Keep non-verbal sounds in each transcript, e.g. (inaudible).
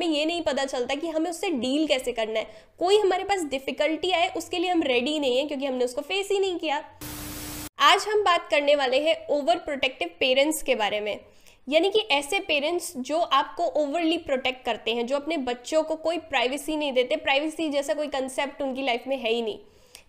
में ये नहीं पता चलता कि हमें उससे डील कैसे करना है। कोई हमारे पास डिफिकल्टी आए, उसके लिए हम रेडी नहीं है क्योंकि हमने उसको फेस ही नहीं किया। आज हम बात करने वाले हैं ओवर प्रोटेक्टिव पेरेंट्स के बारे में। यानी कि ऐसे पेरेंट्स जो आपको ओवरली प्रोटेक्ट करते हैं, जो अपने बच्चों को कोई प्राइवेसी नहीं देते। प्राइवेसी जैसा कोई कंसेप्ट उनकी लाइफ में है ही नहीं।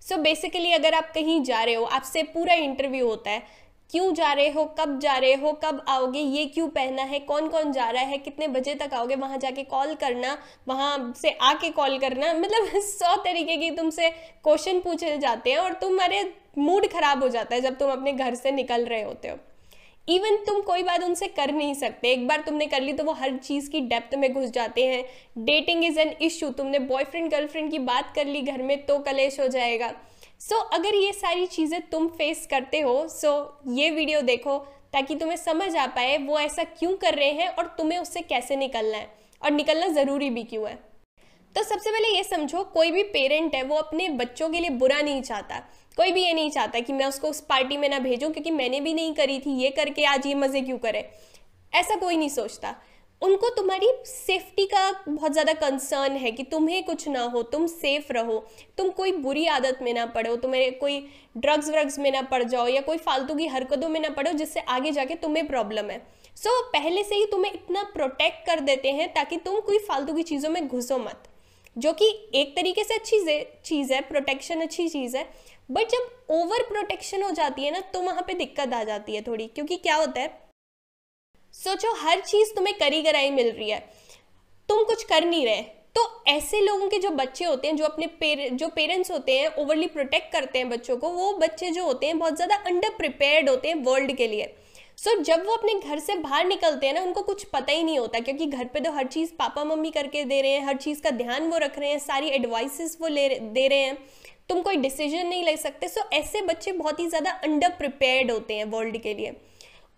सो so बेसिकली अगर आप कहीं जा रहे हो, आपसे पूरा इंटरव्यू होता है क्यों जा रहे हो, कब जा रहे हो, कब आओगे, ये क्यों पहना है कौन कौन जा रहा है, कितने बजे तक आओगे, वहाँ जाके कॉल करना, वहाँ से आके कॉल करना मतलब (laughs) सौ तरीके की तुमसे क्वेश्चन पूछे जाते हैं और तुम्हारे मूड खराब हो जाता है जब तुम अपने घर से निकल रहे होते हो। इवन तुम कोई बात उनसे कर नहीं सकते, एक बार तुमने कर ली तो वो हर चीज़ की डेप्थ में घुस जाते हैं डेटिंग इज़ एन इशू तुमने बॉयफ्रेंड गर्लफ्रेंड की बात कर ली घर में तो कलेश हो जाएगा। सो so, अगर ये सारी चीज़ें तुम फेस करते हो सो so, ये वीडियो देखो ताकि तुम्हें समझ आ पाए वो ऐसा क्यों कर रहे हैं और तुम्हें उससे कैसे निकलना है और निकलना ज़रूरी भी क्यों है। तो सबसे पहले ये समझो कोई भी पेरेंट है वो अपने बच्चों के लिए बुरा नहीं चाहता। कोई भी ये नहीं चाहता कि मैं उसको उस पार्टी में ना भेजूं क्योंकि मैंने भी नहीं करी थी ये करके आज ये मज़े क्यों करे? ऐसा कोई नहीं सोचता। उनको तुम्हारी सेफ्टी का बहुत ज़्यादा कंसर्न है कि तुम्हें कुछ ना हो तुम सेफ़ रहो तुम कोई बुरी आदत में ना पड़ो तुम्हें कोई ड्रग्स व्रग्स में ना पड़ जाओ या कोई फालतू की हरकतों में ना पड़ो जिससे आगे जाके तुम्हें प्रॉब्लम है। सो so, पहले से ही तुम्हें इतना प्रोटेक्ट कर देते हैं ताकि तुम कोई फालतू की चीज़ों में घुसो मत जो कि एक तरीके से अच्छी चीज़ है प्रोटेक्शन अच्छी चीज़ है बट जब ओवर प्रोटेक्शन हो जाती है ना तो वहाँ पे दिक्कत आ जाती है थोड़ी क्योंकि क्या होता है सोचो हर चीज़ तुम्हें करी कराई मिल रही है। तुम कुछ कर नहीं रहे। तो ऐसे लोगों के जो बच्चे होते हैं जो अपने पेर जो पेरेंट्स होते हैं ओवरली प्रोटेक्ट करते हैं बच्चों को वो बच्चे जो होते हैं बहुत ज़्यादा अंडर प्रिपेयर्ड होते हैं वर्ल्ड के लिए। सो so, जब वो अपने घर से बाहर निकलते हैं ना उनको कुछ पता ही नहीं होता क्योंकि घर पे तो हर चीज़ पापा मम्मी करके दे रहे हैं हर चीज़ का ध्यान वो रख रहे हैं सारी एडवाइसेस वो ले दे रहे हैं। तुम कोई डिसीज़न नहीं ले सकते। सो so, ऐसे बच्चे बहुत ही ज़्यादा अंडर प्रिपेयर्ड होते हैं वर्ल्ड के लिए।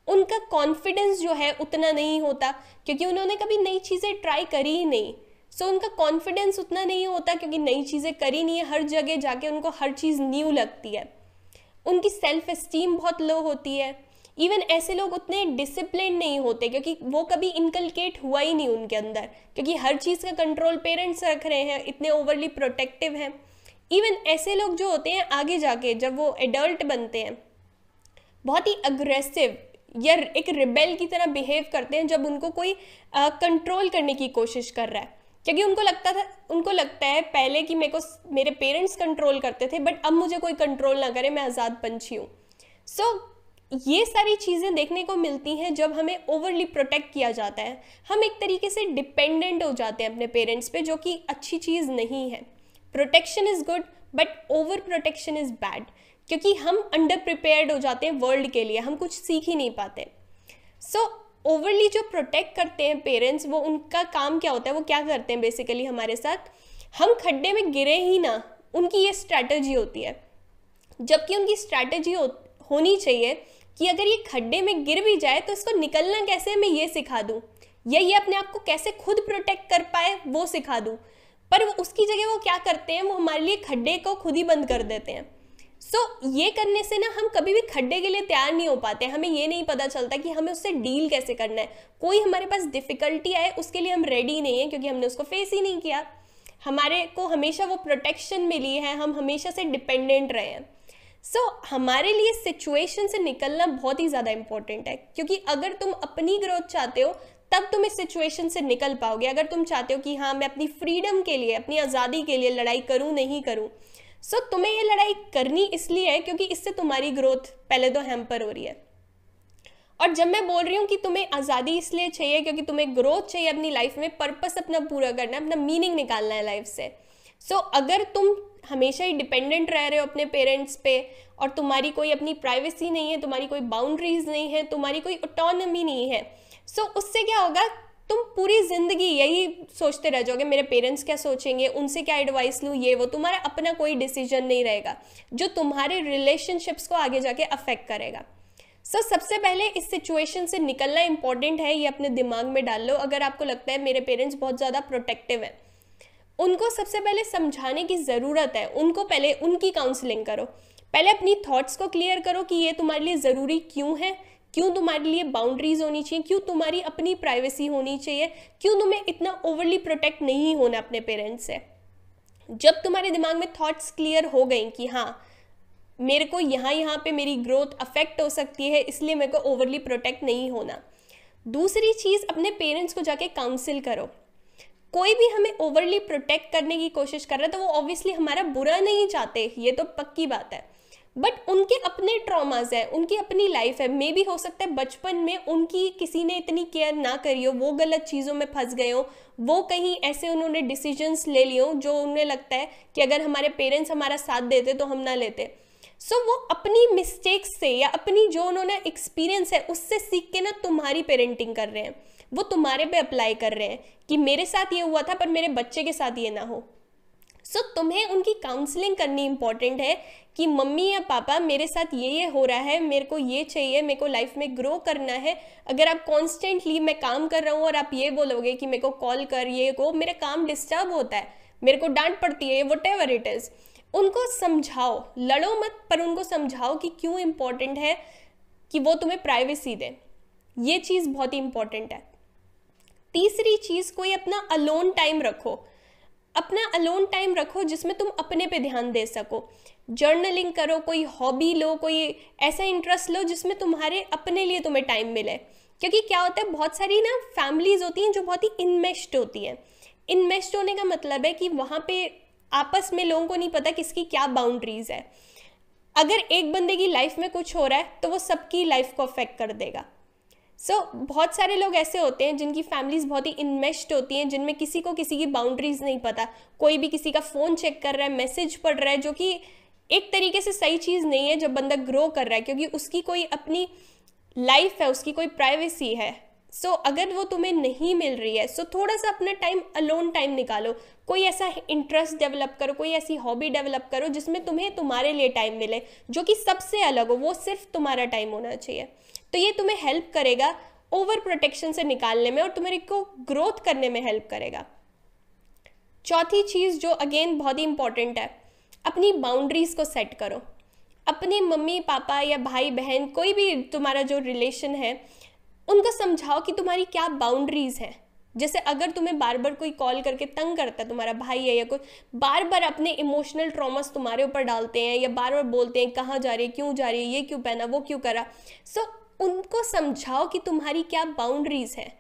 उनका कॉन्फिडेंस जो है उतना नहीं होता क्योंकि उन्होंने कभी नई चीज़ें ट्राई करी ही नहीं। सो so, उनका कॉन्फिडेंस उतना नहीं होता क्योंकि नई चीज़ें करी नहीं है हर जगह जाके उनको हर चीज़ न्यू लगती है। उनकी सेल्फ इस्टीम बहुत लो होती है। इवन ऐसे लोग उतने डिसिप्लिन नहीं होते क्योंकि वो कभी इनकलकेट हुआ ही नहीं उनके अंदर क्योंकि हर चीज़ का कंट्रोल पेरेंट्स रख रहे हैं इतने ओवरली प्रोटेक्टिव हैं। इवन ऐसे लोग जो होते हैं आगे जाके जब वो एडल्ट बनते हैं बहुत ही अग्रेसिव या एक रिबेल की तरह बिहेव करते हैं जब उनको कोई कंट्रोल करने की कोशिश कर रहा है। क्योंकि उनको लगता था उनको लगता है पहले कि मेरे को मेरे पेरेंट्स कंट्रोल करते थे बट अब मुझे कोई कंट्रोल ना करे मैं आज़ाद पंछी हूँ। सो so, ये सारी चीज़ें देखने को मिलती हैं जब हमें ओवरली प्रोटेक्ट किया जाता है। हम एक तरीके से डिपेंडेंट हो जाते हैं अपने पेरेंट्स पे जो कि अच्छी चीज़ नहीं है। Protection is good but over protection is bad क्योंकि हम अंडर प्रिपेयर्ड हो जाते हैं वर्ल्ड के लिए हम कुछ सीख ही नहीं पाते। सो so, ओवरली जो प्रोटेक्ट करते हैं पेरेंट्स वो उनका काम क्या होता है? वो क्या करते हैं बेसिकली हमारे साथ? हम खड्डे में गिरे ही ना उनकी ये स्ट्रैटेजी होती है। जबकि उनकी स्ट्रैटेजी हो, होनी चाहिए कि अगर ये खड्डे में गिर भी जाए तो इसको निकलना कैसे मैं ये सिखा दूँ? या ये अपने आप को कैसे खुद प्रोटेक्ट कर पाए वो सिखा दूँ? पर उसकी जगह वो क्या करते हैं? वो हमारे लिए खड्डे को खुद ही बंद कर देते हैं। सो so, ये करने से ना हम कभी भी खड्डे के लिए तैयार नहीं हो पाते। हमें ये नहीं पता चलता कि हमें उससे डील कैसे करना है। कोई हमारे पास डिफ़िकल्टी आए उसके लिए हम रेडी नहीं है क्योंकि हमने उसको फेस ही नहीं किया। हमारे को हमेशा वो प्रोटेक्शन मिली है हम हमेशा से डिपेंडेंट रहे हैं। सो so, हमारे लिए सिचुएशन से निकलना बहुत ही ज़्यादा इंपॉर्टेंट है। क्योंकि अगर तुम अपनी ग्रोथ चाहते हो तब तुम इस सिचुएशन से निकल पाओगे। अगर तुम चाहते हो कि हाँ मैं अपनी फ्रीडम के लिए अपनी आज़ादी के लिए लड़ाई करूँ नहीं करूँ सो so, तुम्हें ये लड़ाई करनी इसलिए है क्योंकि इससे तुम्हारी ग्रोथ पहले तो हैम्पर हो रही है। और जब मैं बोल रही हूँ कि तुम्हें आज़ादी इसलिए चाहिए क्योंकि तुम्हें ग्रोथ चाहिए अपनी लाइफ में पर्पस अपना पूरा करना है अपना मीनिंग निकालना है लाइफ से। सो so, अगर तुम हमेशा ही डिपेंडेंट रह रहे हो अपने पेरेंट्स पे और तुम्हारी कोई अपनी प्राइवेसी नहीं है तुम्हारी कोई बाउंड्रीज नहीं है तुम्हारी कोई ऑटोनमी नहीं है सो so, उससे क्या होगा? तुम पूरी ज़िंदगी यही सोचते रह जाओगे मेरे पेरेंट्स क्या सोचेंगे उनसे क्या एडवाइस लूँ ये वो तुम्हारा अपना कोई डिसीज़न नहीं रहेगा जो तुम्हारे रिलेशनशिप्स को आगे जाके अफेक्ट करेगा। सो so, सबसे पहले इस सिचुएशन से निकलना इंपॉर्टेंट है ये अपने दिमाग में डाल लो। अगर आपको लगता है मेरे पेरेंट्स बहुत ज़्यादा प्रोटेक्टिव है उनको सबसे पहले समझाने की ज़रूरत है उनको पहले उनकी काउंसलिंग करो। पहले अपनी थॉट्स को क्लियर करो कि ये तुम्हारे लिए ज़रूरी क्यों है क्यों तुम्हारे लिए बाउंड्रीज होनी चाहिए? क्यों तुम्हारी अपनी प्राइवेसी होनी चाहिए? क्यों तुम्हें इतना ओवरली प्रोटेक्ट नहीं होना अपने पेरेंट्स से? जब तुम्हारे दिमाग में थॉट्स क्लियर हो गई कि हाँ मेरे को यहाँ यहाँ पे मेरी ग्रोथ अफेक्ट हो सकती है, इसलिए मेरे को ओवरली प्रोटेक्ट नहीं होना। दूसरी चीज़, अपने पेरेंट्स को जाके काउंसिल करो। कोई भी हमें ओवरली प्रोटेक्ट करने की कोशिश कर रहा है तो वो ऑब्वियसली हमारा बुरा नहीं चाहते, ये तो पक्की बात है। बट उनके अपने ट्रॉमाज है उनकी अपनी लाइफ है। मे भी हो सकता है बचपन में उनकी किसी ने इतनी केयर ना करी हो वो गलत चीज़ों में फंस गए हो वो कहीं ऐसे उन्होंने डिसीजंस ले लिए हो जो उन्हें लगता है कि अगर हमारे पेरेंट्स हमारा साथ देते तो हम ना लेते। सो so, वो अपनी मिस्टेक्स से या अपनी जो उन्होंने एक्सपीरियंस है उससे सीख के ना तुम्हारी पेरेंटिंग कर रहे हैं। वो तुम्हारे पे अप्लाई कर रहे हैं कि मेरे साथ ये हुआ था पर मेरे बच्चे के साथ ये ना हो। सो so, तुम्हें उनकी काउंसलिंग करनी इंपॉर्टेंट है कि मम्मी या पापा मेरे साथ ये ये हो रहा है, मेरे को ये चाहिए, मेरे को लाइफ में ग्रो करना है। अगर आप कॉन्स्टेंटली मैं काम कर रहा हूँ और आप ये बोलोगे कि मेरे को कॉल कर, ये को मेरा काम डिस्टर्ब होता है। मेरे को डांट पड़ती है वट एवर इट इज़ उनको समझाओ, लड़ो मत, पर उनको समझाओ कि क्यों इम्पोर्टेंट है कि वो तुम्हें प्राइवेसी दें। ये चीज़ बहुत ही इंपॉर्टेंट है। तीसरी चीज़, कोई अपना अलोन टाइम रखो। अपना अलोन टाइम रखो जिसमें तुम अपने पे ध्यान दे सको। जर्नलिंग करो, कोई हॉबी लो, कोई ऐसा इंटरेस्ट लो जिसमें तुम्हारे अपने लिए तुम्हें टाइम मिले। क्योंकि क्या होता है, बहुत सारी ना फैमिलीज़ होती हैं जो बहुत ही इनमेस्ड होती हैं। इनमेस्ड होने का मतलब है कि वहाँ पे आपस में लोगों को नहीं पता किसकी क्या बाउंड्रीज है। अगर एक बंदे की लाइफ में कुछ हो रहा है तो वो सबकी लाइफ को अफेक्ट कर देगा। सो so, बहुत सारे लोग ऐसे होते हैं जिनकी फैमिलीज़ बहुत ही इन्वेस्ट होती हैं जिनमें किसी को किसी की बाउंड्रीज नहीं पता। कोई भी किसी का फ़ोन चेक कर रहा है मैसेज पढ़ रहा है जो कि एक तरीके से सही चीज़ नहीं है जब बंदा ग्रो कर रहा है क्योंकि उसकी कोई अपनी लाइफ है उसकी कोई प्राइवेसी है। सो so, अगर वो तुम्हें नहीं मिल रही है सो so थोड़ा सा अपना टाइम अलोन टाइम निकालो। कोई ऐसा इंटरेस्ट डेवलप करो कोई ऐसी हॉबी डेवलप करो जिसमें तुम्हें तुम्हारे लिए टाइम मिले जो कि सबसे अलग हो वो सिर्फ़ तुम्हारा टाइम होना चाहिए। तो ये तुम्हें हेल्प करेगा ओवर प्रोटेक्शन से निकालने में और तुम्हारे को ग्रोथ करने में हेल्प करेगा। चौथी चीज़ जो अगेन बहुत ही इंपॉर्टेंट है अपनी बाउंड्रीज को सेट करो। अपने मम्मी पापा या भाई बहन कोई भी तुम्हारा जो रिलेशन है उनको समझाओ कि तुम्हारी क्या बाउंड्रीज हैं। जैसे अगर तुम्हें बार बार कोई कॉल करके तंग करता है तुम्हारा भाई है या कोई बार बार अपने इमोशनल ट्रॉमास तुम्हारे ऊपर डालते हैं या बार बार बोलते हैं कहाँ जा रही है क्यों जा रही है ये क्यों पहना वो क्यों करा सो so, उनको समझाओ कि तुम्हारी क्या बाउंड्रीज है।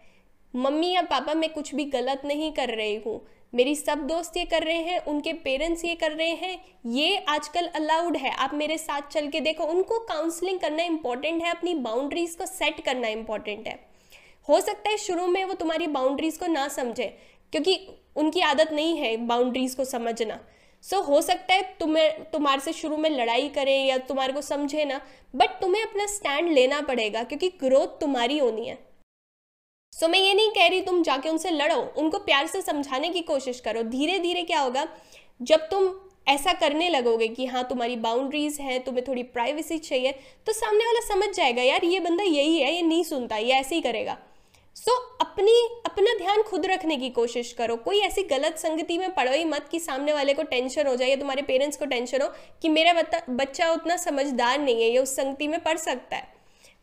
मम्मी या पापा, मैं कुछ भी गलत नहीं कर रही हूँ। मेरी सब दोस्त ये कर रहे हैं, उनके पेरेंट्स ये कर रहे हैं। ये आजकल अलाउड है। आप मेरे साथ चल के देखो, उनको काउंसलिंग करना इंपॉर्टेंट है, अपनी बाउंड्रीज को सेट करना इंपॉर्टेंट है। हो सकता है शुरू में वो तुम्हारी बाउंड्रीज को ना समझे, क्योंकि उनकी आदत नहीं है बाउंड्रीज को समझना। सो so, हो सकता है तुम्हें तुम्हारे से शुरू में लड़ाई करें या तुम्हारे को समझे ना बट तुम्हें अपना स्टैंड लेना पड़ेगा क्योंकि ग्रोथ तुम्हारी होनी है। सो so, मैं ये नहीं कह रही तुम जाके उनसे लड़ो उनको प्यार से समझाने की कोशिश करो। धीरे धीरे क्या होगा जब तुम ऐसा करने लगोगे कि हाँ तुम्हारी बाउंड्रीज हैं तुम्हें थोड़ी प्राइवेसी चाहिए तो सामने वाला समझ जाएगा यार ये बंदा यही है ये नहीं सुनता ये ऐसे ही करेगा। सो so, अपनी अपना ध्यान खुद रखने की कोशिश करो। कोई ऐसी गलत संगति में पड़ो ही मत कि सामने वाले को टेंशन हो जाए या तुम्हारे पेरेंट्स को टेंशन हो कि मेरा बच्चा उतना समझदार नहीं है ये उस संगति में पढ़ सकता है।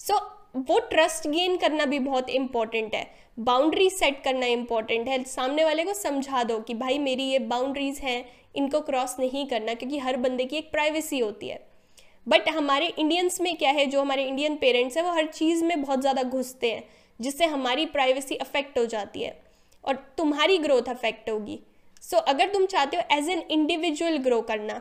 सो so, वो ट्रस्ट गेन करना भी बहुत इंपॉर्टेंट है। बाउंड्री सेट करना इंपॉर्टेंट है। सामने वाले को समझा दो कि भाई मेरी ये बाउंड्रीज हैं इनको क्रॉस नहीं करना क्योंकि हर बंदे की एक प्राइवेसी होती है। बट हमारे इंडियंस में क्या है? जो हमारे इंडियन पेरेंट्स हैं वो हर चीज़ में बहुत ज़्यादा घुसते हैं। जिससे हमारी प्राइवेसी अफेक्ट हो जाती है और तुम्हारी ग्रोथ अफेक्ट होगी। सो so, अगर तुम चाहते हो एज एन इंडिविजुअल ग्रो करना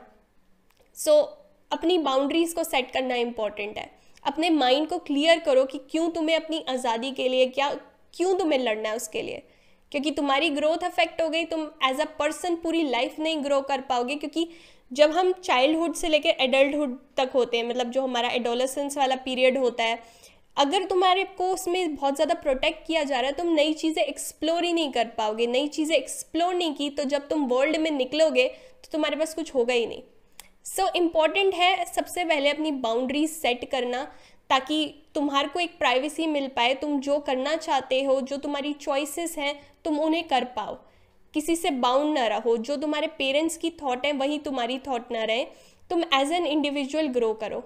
सो so, अपनी बाउंड्रीज को सेट करना इंपॉर्टेंट है। अपने माइंड को क्लियर करो कि क्यों तुम्हें अपनी आज़ादी के लिए क्या क्यों तुम्हें लड़ना है उसके लिए। क्योंकि तुम्हारी ग्रोथ अफेक्ट हो गई तुम एज अ पर्सन पूरी लाइफ नहीं ग्रो कर पाओगे क्योंकि जब हम चाइल्डहुड से लेकर एडल्टहुड तक होते हैं मतलब जो हमारा एडोलसेंस वाला पीरियड होता है अगर तुम्हारे को उसमें बहुत ज़्यादा प्रोटेक्ट किया जा रहा है तुम नई चीज़ें एक्सप्लोर ही नहीं कर पाओगे नई चीज़ें एक्सप्लोर नहीं की तो जब तुम वर्ल्ड में निकलोगे तो तुम्हारे पास कुछ होगा ही नहीं। सो so, इंपॉर्टेंट है सबसे पहले अपनी बाउंड्रीज सेट करना ताकि तुम्हारे को एक प्राइवेसी मिल पाए तुम जो करना चाहते हो जो तुम्हारी चॉइसेस हैं तुम उन्हें कर पाओ। किसी से बाउंड ना रहो जो तुम्हारे पेरेंट्स की थॉट है वही तुम्हारी थॉट ना रहे। तुम एज एन इंडिविजुअल ग्रो करो।